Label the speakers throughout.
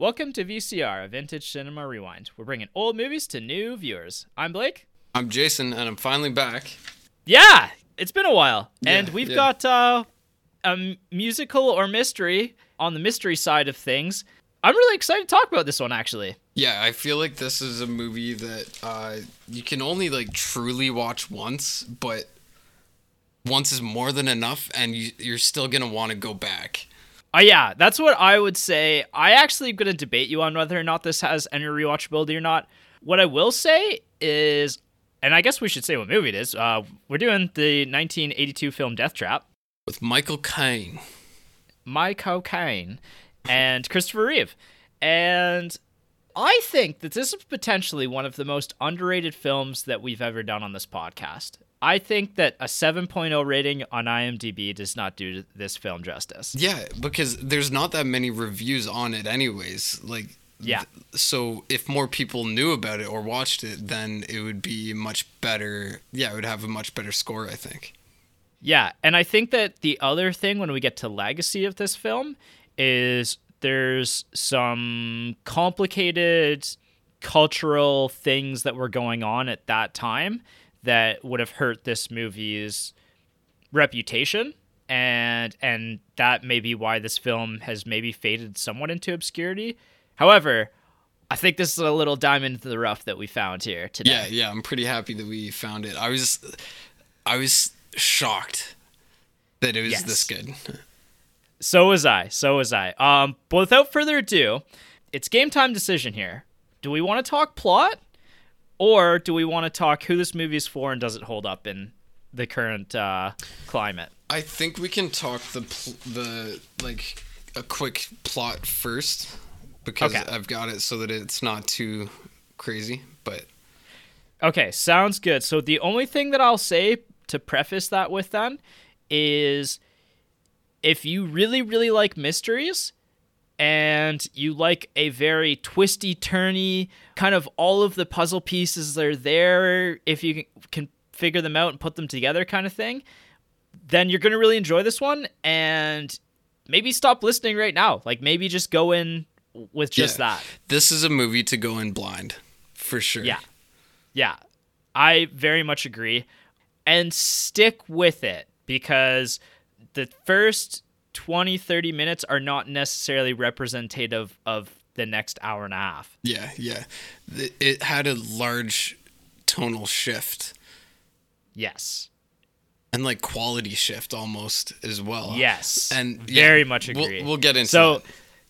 Speaker 1: Welcome to VCR, a vintage cinema rewind. We're bringing old movies to new viewers. I'm Blake.
Speaker 2: I'm Jason, and I'm finally back.
Speaker 1: Yeah, it's been a while, and
Speaker 2: Yeah,
Speaker 1: we've
Speaker 2: yeah.
Speaker 1: got uh, a musical or mystery on the mystery side of things. I'm really excited to talk about this one, actually.
Speaker 2: Yeah, I feel like this is a movie that uh, you can only like truly watch once, but once is more than enough, and you, you're still gonna want to go back.
Speaker 1: Uh, yeah, that's what I would say. I actually am going to debate you on whether or not this has any rewatchability or not. What I will say is, and I guess we should say what movie it is. Uh, we're doing the 1982 film Deathtrap.
Speaker 2: With Michael Caine.
Speaker 1: Michael Caine, and Christopher Reeve. And I think that this is potentially one of the most underrated films that we've ever done on this podcast. I think that a 7.0 rating on IMDb does not do this film justice.
Speaker 2: Yeah, because there's not that many reviews on it, anyways. Like,
Speaker 1: Yeah.
Speaker 2: so if more people knew about it or watched it, then it would be much better. Yeah, it would have a much better score, I think.
Speaker 1: Yeah, and I think that the other thing when we get to legacy of this film is there's some complicated cultural things that were going on at that time that would have hurt this movie's reputation and and that may be why this film has maybe faded somewhat into obscurity. However, I think this is a little diamond in the rough that we found here today.
Speaker 2: Yeah, yeah, I'm pretty happy that we found it. I was, I was shocked that it was
Speaker 1: Yes.
Speaker 2: this good.
Speaker 1: So was I. So was I. Um, but without further ado, it's game time decision here. Do we want to talk plot, or do we want to talk who this movie is for and does it hold up in the current uh, climate?
Speaker 2: I think we can talk the pl- the like a quick plot first because
Speaker 1: Okay.
Speaker 2: I've got it so that it's not too crazy. But
Speaker 1: Okay, sounds good. So the only thing that I'll say to preface that with then is if you really, really like mysteries and you like a very twisty, turny, kind of all of the puzzle pieces are there, if you can, figure them out and put them together kind of thing, then you're going to really enjoy this one and maybe stop listening right now. Like maybe just go in with just
Speaker 2: Yeah.
Speaker 1: that.
Speaker 2: this is a movie to go in blind for sure.
Speaker 1: Yeah. Yeah. I very much agree. And stick with it because the first 20, 30 minutes are not necessarily representative of the next hour and a half.
Speaker 2: yeah, yeah. It, had a large tonal shift
Speaker 1: Yes.
Speaker 2: and like quality shift almost as well.
Speaker 1: Yes.
Speaker 2: and yeah,
Speaker 1: very much
Speaker 2: we'll-
Speaker 1: agree.
Speaker 2: We'll, get into
Speaker 1: so
Speaker 2: that.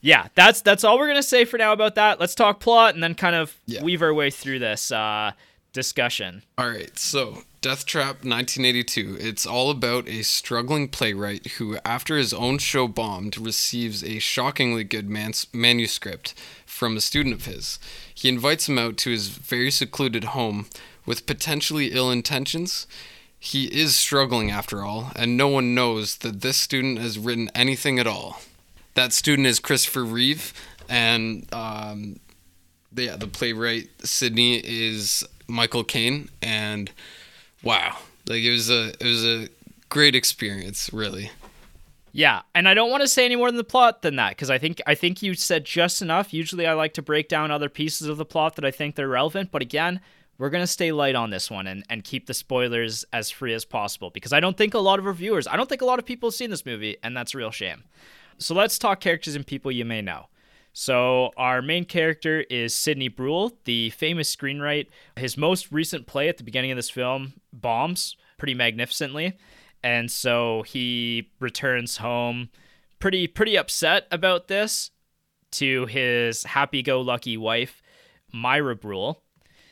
Speaker 1: yeah, that's that's all we're gonna say for now about that. Let's talk plot and then kind of
Speaker 2: Yeah.
Speaker 1: weave our way through this uh, discussion.
Speaker 2: All right, so Deathtrap 1982. It's all about a struggling playwright who, after his own show bombed, receives a shockingly good mans- manuscript from a student of his. He invites him out to his very secluded home with potentially ill intentions. He is struggling after all, and no one knows that this student has written anything at all. That student is Christopher Reeve, and um, the, yeah, the playwright Sidney is Michael Caine, and wow, like it was a it was a great experience, really.
Speaker 1: Yeah, and I don't want to say any more than the plot than that because I think I think you said just enough. Usually, I like to break down other pieces of the plot that I think they're relevant, but again, we're gonna stay light on this one and, and keep the spoilers as free as possible because I don't think a lot of reviewers, I don't think a lot of people have seen this movie, and that's a real shame. So let's talk characters and people you may know. So our main character is Sidney Bruhl, the famous screenwriter. His most recent play at the beginning of this film bombs pretty magnificently, and so he returns home pretty pretty upset about this to his happy-go-lucky wife, Myra Bruhl.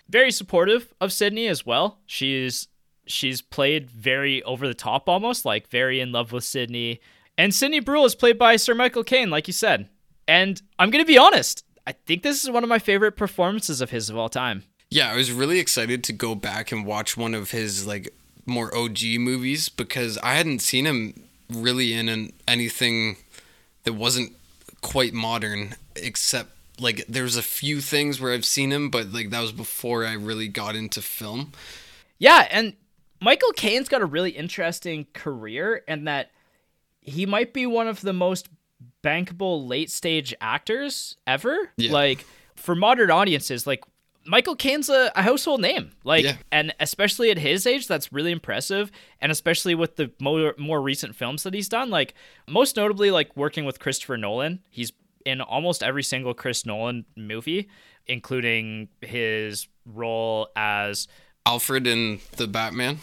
Speaker 1: Very supportive of Sidney as well. She's she's played very over the top almost, like very in love with Sidney. And Sidney Bruhl is played by Sir Michael Caine, like you said. And I'm gonna be honest, I think this is one of my favorite performances of his of all time.
Speaker 2: Yeah, I was really excited to go back and watch one of his like more OG movies because I hadn't seen him really in an, anything that wasn't quite modern except like there's a few things where I've seen him but like that was before I really got into film.
Speaker 1: Yeah, and Michael Caine's got a really interesting career in that he might be one of the most bankable late stage actors ever.
Speaker 2: Yeah.
Speaker 1: Like for modern audiences, like Michael Caine's a, a household name. Like
Speaker 2: Yeah.
Speaker 1: and especially at his age, that's really impressive. And especially with the more more recent films that he's done, like most notably like working with Christopher Nolan. He's in almost every single Chris Nolan movie, including his role as
Speaker 2: Alfred in the Batman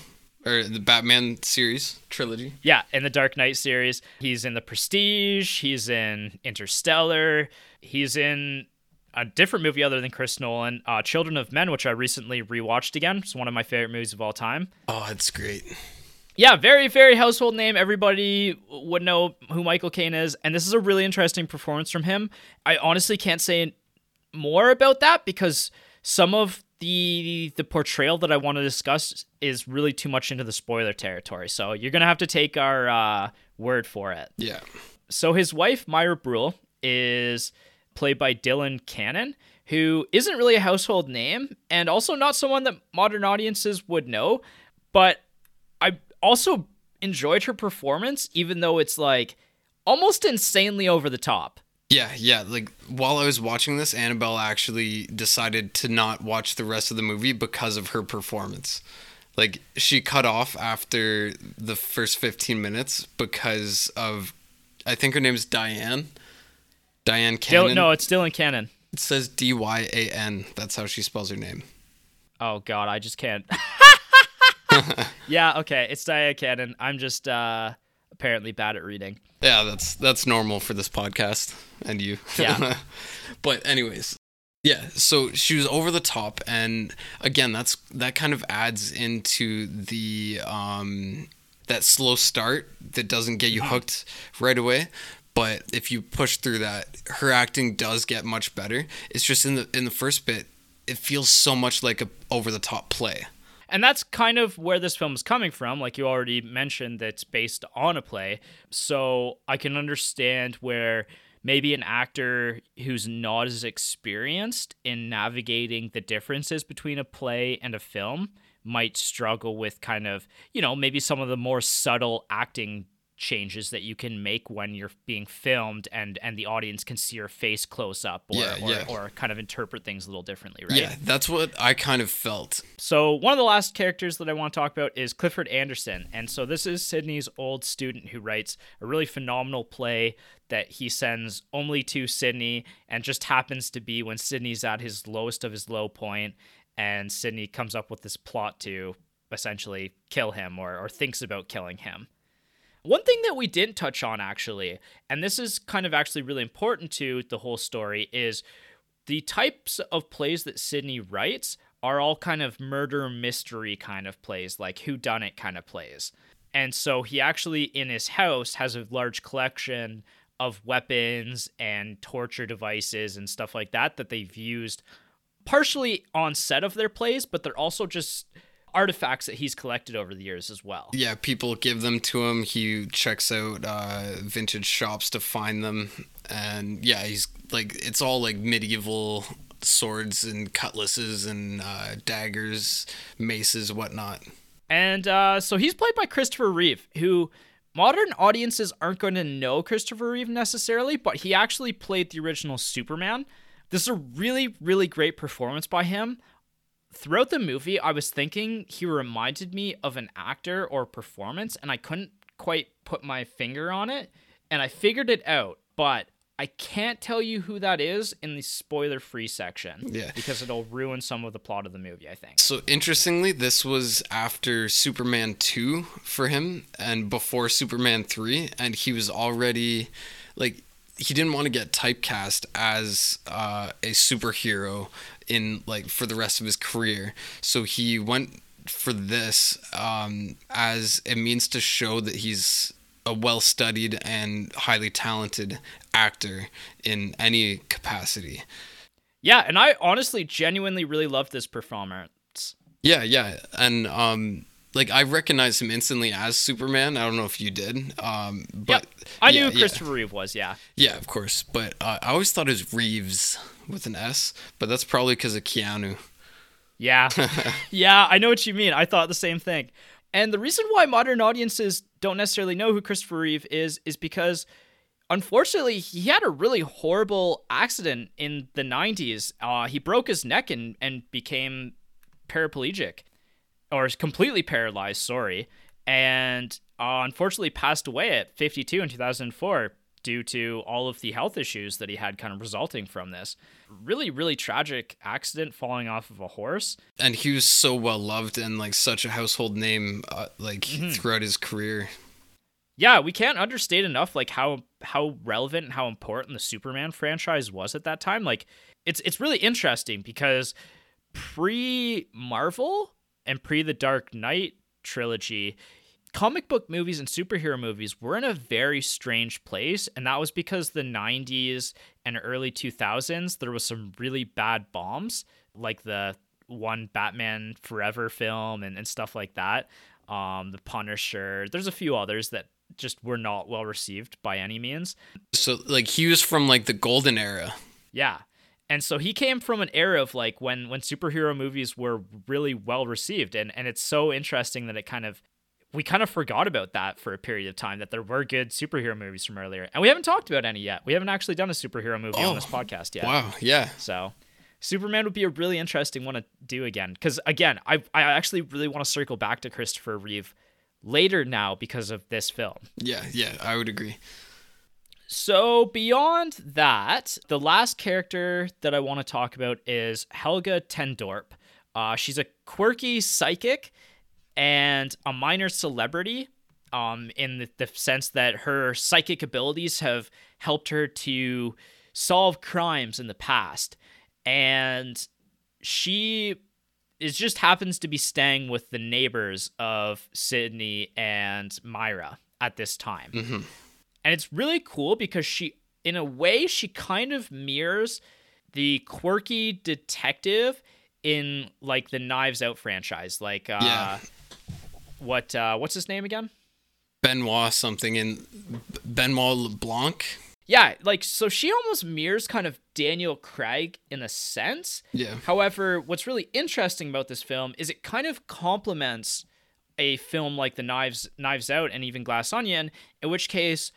Speaker 2: or the Batman series trilogy.
Speaker 1: Yeah, in the Dark Knight series, he's in The Prestige, he's in Interstellar, he's in a different movie other than Chris Nolan, uh, Children of Men, which I recently rewatched again. It's one of my favorite movies of all time.
Speaker 2: Oh, it's great.
Speaker 1: Yeah, very, very household name. Everybody would know who Michael Caine is, and this is a really interesting performance from him. I honestly can't say more about that because some of the the portrayal that I want to discuss is really too much into the spoiler territory. So you're gonna have to take our uh, word for it.
Speaker 2: Yeah.
Speaker 1: So his wife Myra Bruhl is played by Dylan Cannon, who isn't really a household name and also not someone that modern audiences would know. But I also enjoyed her performance, even though it's like almost insanely over the top.
Speaker 2: Yeah, yeah. Like while I was watching this, Annabelle actually decided to not watch the rest of the movie because of her performance. Like she cut off after the first 15 minutes because of I think her name's Diane. Diane
Speaker 1: Dil-
Speaker 2: Cannon.
Speaker 1: no, it's Dylan Cannon.
Speaker 2: It says D Y A N. That's how she spells her name.
Speaker 1: Oh God, I just can't. yeah, okay, it's Diane Cannon. I'm just uh, apparently bad at reading.
Speaker 2: Yeah, that's that's normal for this podcast and you.
Speaker 1: Yeah.
Speaker 2: but anyways, yeah, so she was over the top and again, that's that kind of adds into the um that slow start that doesn't get you hooked right away. But if you push through that, her acting does get much better. It's just in the in the first bit, it feels so much like a over the top play.
Speaker 1: And that's kind of where this film is coming from. Like you already mentioned, that's based on a play. So I can understand where maybe an actor who's not as experienced in navigating the differences between a play and a film might struggle with kind of, you know, maybe some of the more subtle acting changes that you can make when you're being filmed and and the audience can see your face close up or
Speaker 2: Yeah,
Speaker 1: or,
Speaker 2: yeah.
Speaker 1: or kind of interpret things a little differently right
Speaker 2: Yeah, that's what I kind of felt.
Speaker 1: so one of the last characters that I want to talk about is Clifford Anderson, and so this is Sidney's old student who writes a really phenomenal play that he sends only to Sidney, and just happens to be when Sidney's at his lowest of his low point, and Sydney comes up with this plot to essentially kill him or, or thinks about killing him. One thing that we didn't touch on actually, and this is kind of actually really important to the whole story, is the types of plays that Sidney writes are all kind of murder mystery kind of plays, like who done it kind of plays. And so he actually in his house has a large collection of weapons and torture devices and stuff like that that they've used partially on set of their plays, but they're also just artifacts that he's collected over the years as well.
Speaker 2: Yeah, people give them to him. He checks out uh, vintage shops to find them, and yeah, he's like it's all like medieval swords and cutlasses and uh, daggers, maces, whatnot.
Speaker 1: And uh, so he's played by Christopher Reeve, who modern audiences aren't going to know Christopher Reeve necessarily, but he actually played the original Superman. This is a really, really great performance by him. Throughout the movie, I was thinking he reminded me of an actor or performance, and I couldn't quite put my finger on it. And I figured it out, but I can't tell you who that is in the spoiler free section.
Speaker 2: Yeah.
Speaker 1: Because it'll ruin some of the plot of the movie, I think.
Speaker 2: So interestingly, this was after Superman 2 for him and before Superman 3 and he was already like he didn't want to get typecast as uh, a superhero in like for the rest of his career. So he went for this um, as a means to show that he's a well-studied and highly talented actor in any capacity.
Speaker 1: Yeah, and I honestly genuinely really loved this performance.
Speaker 2: Yeah, yeah, and um, like I recognized him instantly as Superman. I don't know if you did, um, but
Speaker 1: Yep. I
Speaker 2: yeah,
Speaker 1: knew who
Speaker 2: yeah.
Speaker 1: Christopher Reeve was, yeah.
Speaker 2: Yeah, of course, but uh, I always thought it was Reeves with an S, but that's probably because of Keanu.
Speaker 1: Yeah. yeah, I know what you mean. I thought the same thing. And the reason why modern audiences don't necessarily know who Christopher Reeve is is because unfortunately, he had a really horrible accident in the 90s. Uh, he broke his neck and, and became paraplegic, or is completely paralyzed, sorry. And uh, unfortunately passed away at 52 in 2004 due to all of the health issues that he had kind of resulting from this. Really, really tragic accident falling off of a horse.
Speaker 2: And he was so well loved and like such a household name uh, like mm-hmm. throughout his career.
Speaker 1: Yeah, we can't understate enough like how how relevant and how important the Superman franchise was at that time. Like it's it's really interesting because pre Marvel and pre the Dark Knight trilogy, comic book movies and superhero movies were in a very strange place and that was because the 90s and early 2000s there was some really bad bombs like the one batman forever film and, and stuff like that um the punisher. There's a few others that just were not well received by any means.
Speaker 2: So like he was from like the golden era.
Speaker 1: Yeah and so he came from an era of like when when superhero movies were really well received and and it's so interesting that it kind of we kind of forgot about that for a period of time that there were good superhero movies from earlier. And we haven't talked about any yet. We haven't actually done a superhero movie oh, on this oh, podcast yet.
Speaker 2: Wow, yeah.
Speaker 1: So Superman would be a really interesting one to do again. Because again, I I actually really want to circle back to Christopher Reeve later now because of this film.
Speaker 2: Yeah, yeah, I would agree.
Speaker 1: So beyond that, the last character that I want to talk about is Helga ten Dorp. Uh, she's a quirky psychic and a minor celebrity um, in the, the sense that her psychic abilities have helped her to solve crimes in the past. And she is just happens to be staying with the neighbors of Sidney and Myra at this time. Mm-hmm. And it's really cool because she, in a way, she kind of mirrors the quirky detective in like the Knives Out franchise. Like, uh, yeah what uh, what's his name again?
Speaker 2: Benoit something in Benoit LeBlanc.
Speaker 1: Yeah, like so she almost mirrors kind of Daniel Craig in a sense.
Speaker 2: Yeah.
Speaker 1: However, what's really interesting about this film is it kind of complements a film like the Knives Knives Out and even Glass Onion, in which case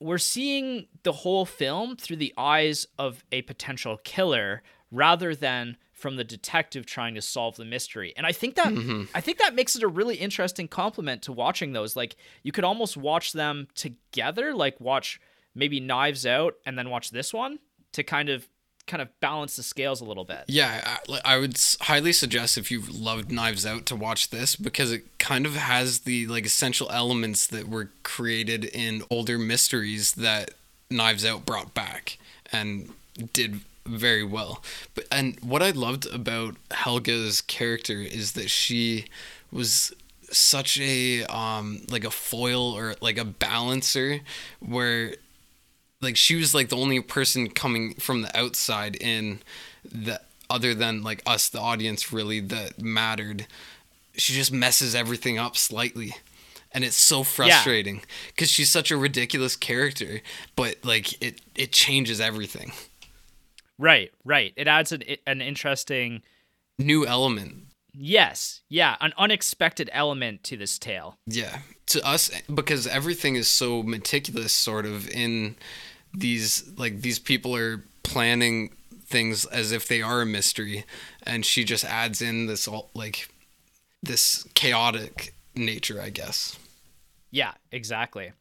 Speaker 1: we're seeing the whole film through the eyes of a potential killer rather than from the detective trying to solve the mystery. And I think that mm-hmm. I think that makes it a really interesting complement to watching those. Like you could almost watch them together, like watch maybe Knives Out and then watch this one to kind of kind of balance the scales a little bit.
Speaker 2: Yeah, I, I would highly suggest if you loved Knives Out to watch this because it kind of has the like essential elements that were created in older mysteries that Knives Out brought back and did very well. But and what I loved about Helga's character is that she was such a um like a foil or like a balancer where like she was like the only person coming from the outside in that other than like us the audience really that mattered she just messes everything up slightly and it's so frustrating because yeah. she's such a ridiculous character but like it it changes everything
Speaker 1: Right, right. It adds an an interesting
Speaker 2: new element.
Speaker 1: Yes, yeah, an unexpected element to this tale.
Speaker 2: Yeah, to us eh, because everything is so meticulous, sort of in these like these people are planning things as if they are a mystery, and she just adds in this like this chaotic nature, I guess.
Speaker 1: Yeah, exactly.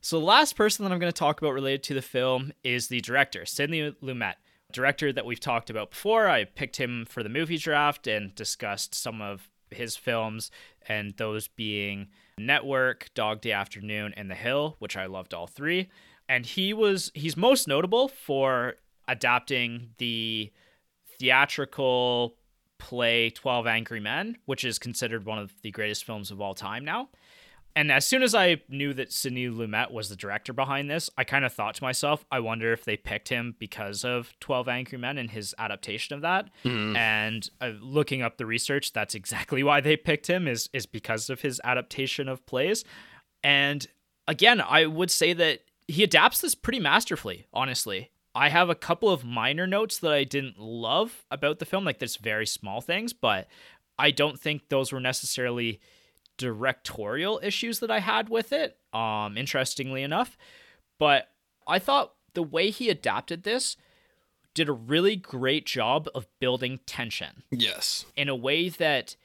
Speaker 1: So the last person that I'm going to talk about related to the film is the director, Sidney Lumet director that we've talked about before. I picked him for the movie draft and discussed some of his films, and those being Network, Dog Day Afternoon, and The Hill, which I loved all three. And he was he's most notable for adapting the theatrical play 12 Angry Men, which is considered one of the greatest films of all time now. And as soon as I knew that Sidney Lumet was the director behind this, I kind of thought to myself, I wonder if they picked him because of 12 Angry Men and his adaptation of that. Mm. And uh, looking up the research, that's exactly why they picked him is is because of his adaptation of plays. And again, I would say that he adapts this pretty masterfully, honestly. I have a couple of minor notes that I didn't love about the film, like there's very small things, but I don't think those were necessarily directorial issues that I had with it, um, interestingly enough. But I thought the way he adapted this did a really great job of building tension
Speaker 2: Yes.
Speaker 1: in a way that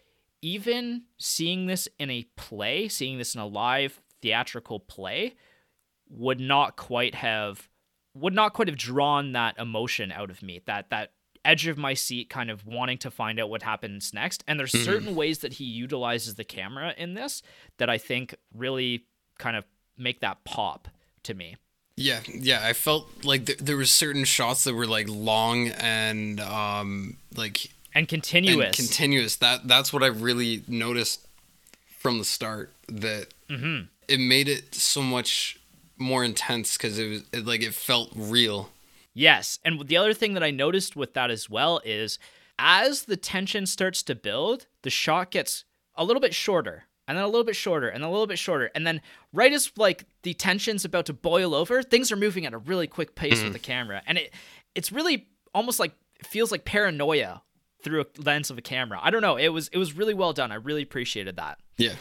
Speaker 1: even seeing this in a play, seeing this in a live theatrical play, would not quite have would not quite have drawn that emotion out of me. That that edge of my seat kind of wanting to find out what happens next. And there's certain ways that he utilizes the camera in this that I think really kind of make that pop to me.
Speaker 2: Yeah, yeah. I felt like th- there was certain shots that were like long and um like
Speaker 1: And continuous.
Speaker 2: and continuous. That that's what I really noticed from the start. That
Speaker 1: Mm-hmm.
Speaker 2: it made it so much more intense because it was it, like it felt real.
Speaker 1: Yes. And the other thing that I noticed with that as well is as the tension starts to build, the shot gets a little bit shorter and then a little bit shorter and a little bit shorter. And then right as like the tension's about to boil over, things are moving at a really quick pace with the mm. camera. And it it's really almost like it feels like paranoia through a lens of a camera. I don't know. It was it was really well done. I really appreciated that.
Speaker 2: Yeah.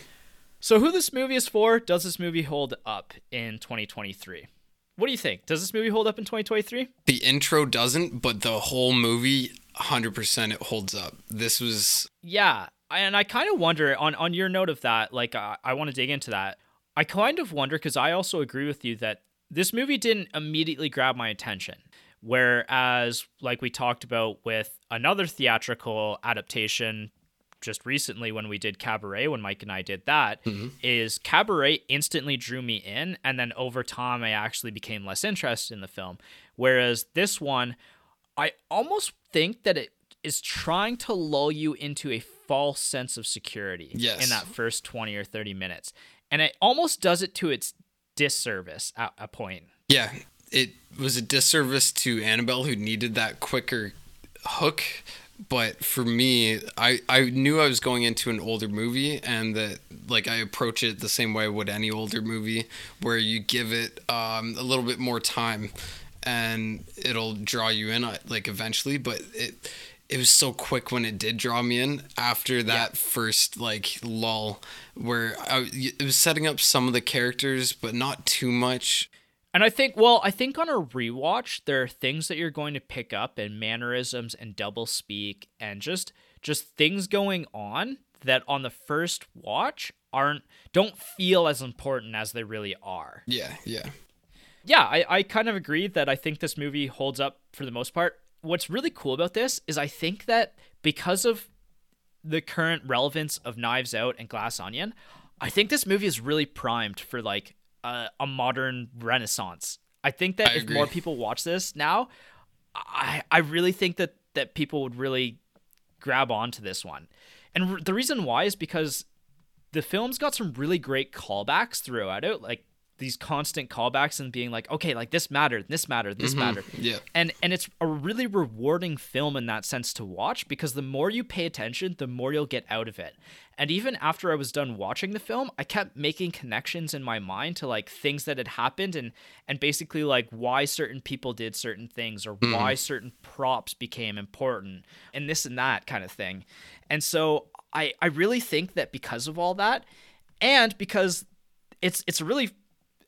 Speaker 1: So who this movie is for? Does this movie hold up in 2023? What do you think? Does this movie hold up in 2023?
Speaker 2: The intro doesn't, but the whole movie, hundred percent, it holds up. This was
Speaker 1: Yeah, and I kind of wonder on on your note of that. Like, uh, I want to dig into that. I kind of wonder because I also agree with you that this movie didn't immediately grab my attention. Whereas, like we talked about with another theatrical adaptation just recently when we did Cabaret, when Mike and I did that, mm-hmm. is Cabaret instantly drew me in, and then over time I actually became less interested in the film. Whereas this one, I almost think that it is trying to lull you into a false sense of security
Speaker 2: Yes.
Speaker 1: in that first 20 or 30 minutes. And it almost does it to its disservice at a point.
Speaker 2: yeah. It was a disservice to Annabelle who needed that quicker hook. But for me, I, I knew I was going into an older movie and that like I approach it the same way I would any older movie where you give it um, a little bit more time and it'll draw you in uh, like eventually. But it it was so quick when it did draw me in after that first like lull where I, it was setting up some of the characters but not too much
Speaker 1: And I think, well, I think on a rewatch, there are things that you're going to pick up and mannerisms and double speak and just just things going on that on the first watch aren't don't feel as important as they really are.
Speaker 2: yeah yeah
Speaker 1: Yeah, I, I kind of agree that I think this movie holds up for the most part. What's really cool about this is I think that because of the current relevance of Knives Out and Glass Onion, I think this movie is really primed for like a, a modern renaissance. I think that
Speaker 2: I
Speaker 1: if
Speaker 2: agree.
Speaker 1: more people watch this now, I I really think that that people would really grab onto this one. And r- the reason why is because the film's got some really great callbacks throughout it, like these constant callbacks and being like, okay, like this mattered, this mattered, this mm-hmm. mattered.
Speaker 2: yeah.
Speaker 1: And and it's a really rewarding film in that sense to watch because the more you pay attention, the more you'll get out of it. And even after I was done watching the film, I kept making connections in my mind to like things that had happened and and basically like why certain people did certain things or mm-hmm. why certain props became important and this and that kind of thing. And so I I really think that because of all that and because it's it's a really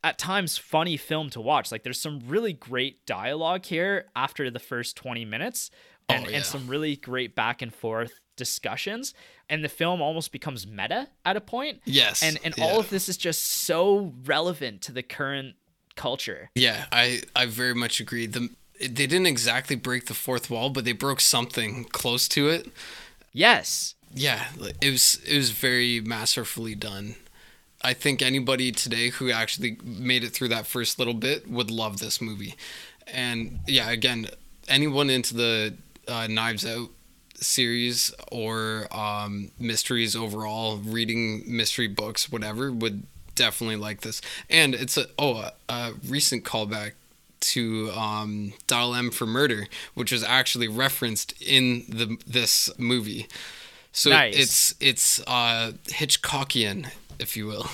Speaker 1: at times funny film to watch. Like there's some really great dialogue here after the first 20 minutes and,
Speaker 2: Oh, yeah.
Speaker 1: and some really great back and forth discussions and the film almost becomes meta at a point.
Speaker 2: Yes.
Speaker 1: And and
Speaker 2: yeah.
Speaker 1: all of this is just so relevant to the current culture.
Speaker 2: Yeah, I I very much agree. The they didn't exactly break the fourth wall, but they broke something close to it.
Speaker 1: Yes.
Speaker 2: Yeah, it was it was very masterfully done. I think anybody today who actually made it through that first little bit would love this movie. And yeah, again, anyone into the uh, Knives Out series or um, mysteries overall, reading mystery books, whatever, would definitely like this. And it's a oh a, a recent callback to um, Dial M for Murder, which was actually referenced in the this movie. So
Speaker 1: Nice.
Speaker 2: it's it's uh, Hitchcockian, if you will.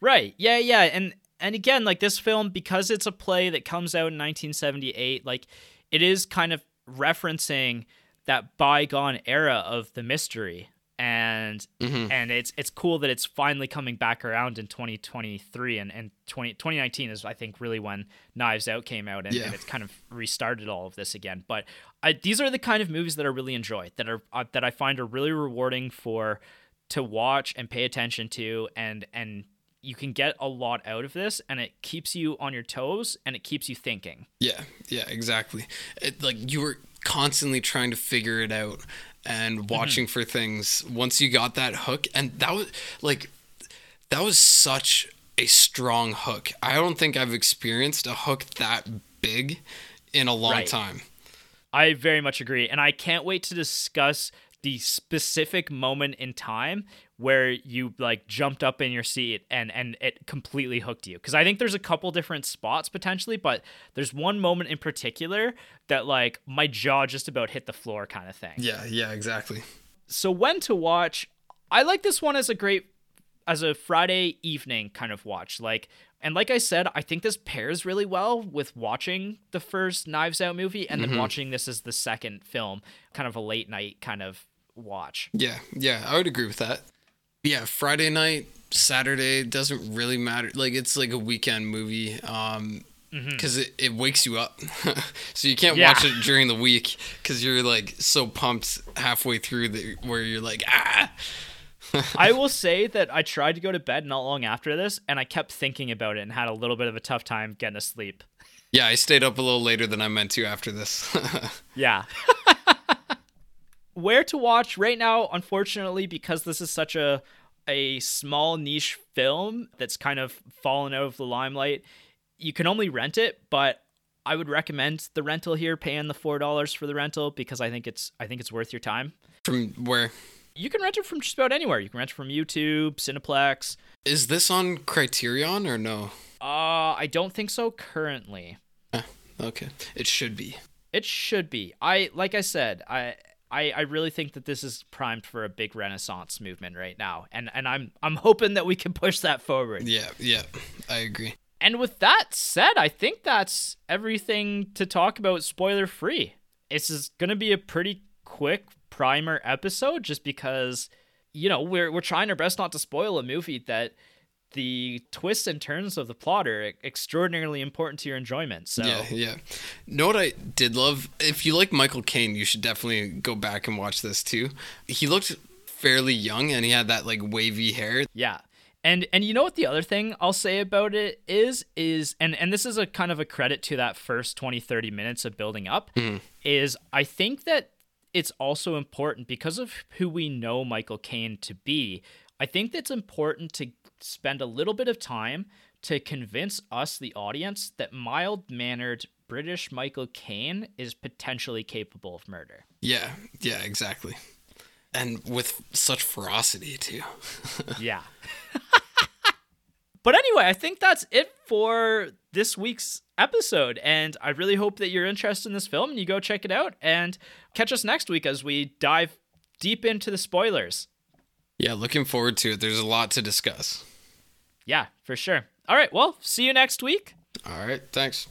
Speaker 1: Right. Yeah, yeah. And and again, like this film, because it's a play that comes out in 1978, like it is kind of referencing that bygone era of the mystery and
Speaker 2: Mhm.
Speaker 1: and it's it's cool that it's finally coming back around in 2023 and and 20, 2019 is I think really when Knives Out came out and,
Speaker 2: Yeah.
Speaker 1: and it's kind of restarted all of this again. But I, these are the kind of movies that I really enjoy that are uh, that I find are really rewarding for to watch and pay attention to and and you can get a lot out of this and it keeps you on your toes and it keeps you thinking.
Speaker 2: Yeah, yeah, exactly. It, like you were constantly trying to figure it out and mm-hmm. watching for things once you got that hook and that was like that was such a strong hook. I don't think I've experienced a hook that big in a long
Speaker 1: Right.
Speaker 2: time.
Speaker 1: I very much agree. And I can't wait to discuss the specific moment in time where you like jumped up in your seat and and it completely hooked you. Because i think there's a couple different spots potentially but there's one moment in particular that like my jaw just about hit the floor kind of thing.
Speaker 2: Yeah, yeah, exactly.
Speaker 1: so when to watch i like this one as a great as a friday evening kind of watch like and like i said i think this pairs really well with watching the first knives out movie and then mm-hmm. watching this as the second film kind of a late night kind of watch
Speaker 2: Yeah, yeah, I would agree with that. Yeah, Friday night, Saturday doesn't really matter. Like it's like a weekend movie, um, because it, it wakes you up. so you can't
Speaker 1: Yeah.
Speaker 2: watch it during the week because you're like so pumped halfway through that where you're like ah.
Speaker 1: i will say that i tried to go to bed not long after this and i kept thinking about it and had a little bit of a tough time getting to sleep
Speaker 2: Yeah, I stayed up a little later than I meant to after this.
Speaker 1: Yeah. Where to watch right now, unfortunately, because this is such a a small niche film that's kind of fallen out of the limelight, you can only rent it, but I would recommend the rental here, paying the four dollars for the rental because I think it's I think it's worth your time.
Speaker 2: From where
Speaker 1: You can rent it from just about anywhere. You can rent it from YouTube, Cineplex.
Speaker 2: is this on Criterion or no?
Speaker 1: Uh, I don't think so currently.
Speaker 2: Okay, it should be.
Speaker 1: It should be. I like I said, I I, I really think that this is primed for a big renaissance movement right now. And and I'm I'm hoping that we can push that forward.
Speaker 2: Yeah, yeah, I agree.
Speaker 1: And with that said, I think that's everything to talk about spoiler free. This is gonna be a pretty quick primer episode just because you know, we're we're trying our best not to spoil a movie that the twists and turns of the plot are extraordinarily important to your enjoyment. So
Speaker 2: Yeah, yeah. Know what I did love? If you like Michael Caine, you should definitely go back and watch this too. He looked fairly young and he had that like wavy hair.
Speaker 1: Yeah. And and you know what the other thing I'll say about it is is and and this is a kind of a credit to that first 20 30 minutes of building up hmm. is I think that it's also important because of who we know Michael Caine to be. I think that's important to spend a little bit of time to convince us the audience that mild-mannered British Michael Caine is potentially capable of murder.
Speaker 2: Yeah, yeah, exactly. And with such ferocity too.
Speaker 1: Yeah. but anyway, I think that's it for this week's episode. And I really hope that you're interested in this film and you go check it out and catch us next week as we dive deep into the spoilers.
Speaker 2: Yeah, looking forward to it. There's a lot to discuss.
Speaker 1: Yeah, for sure. All right. Well, see you next week.
Speaker 2: All right, thanks.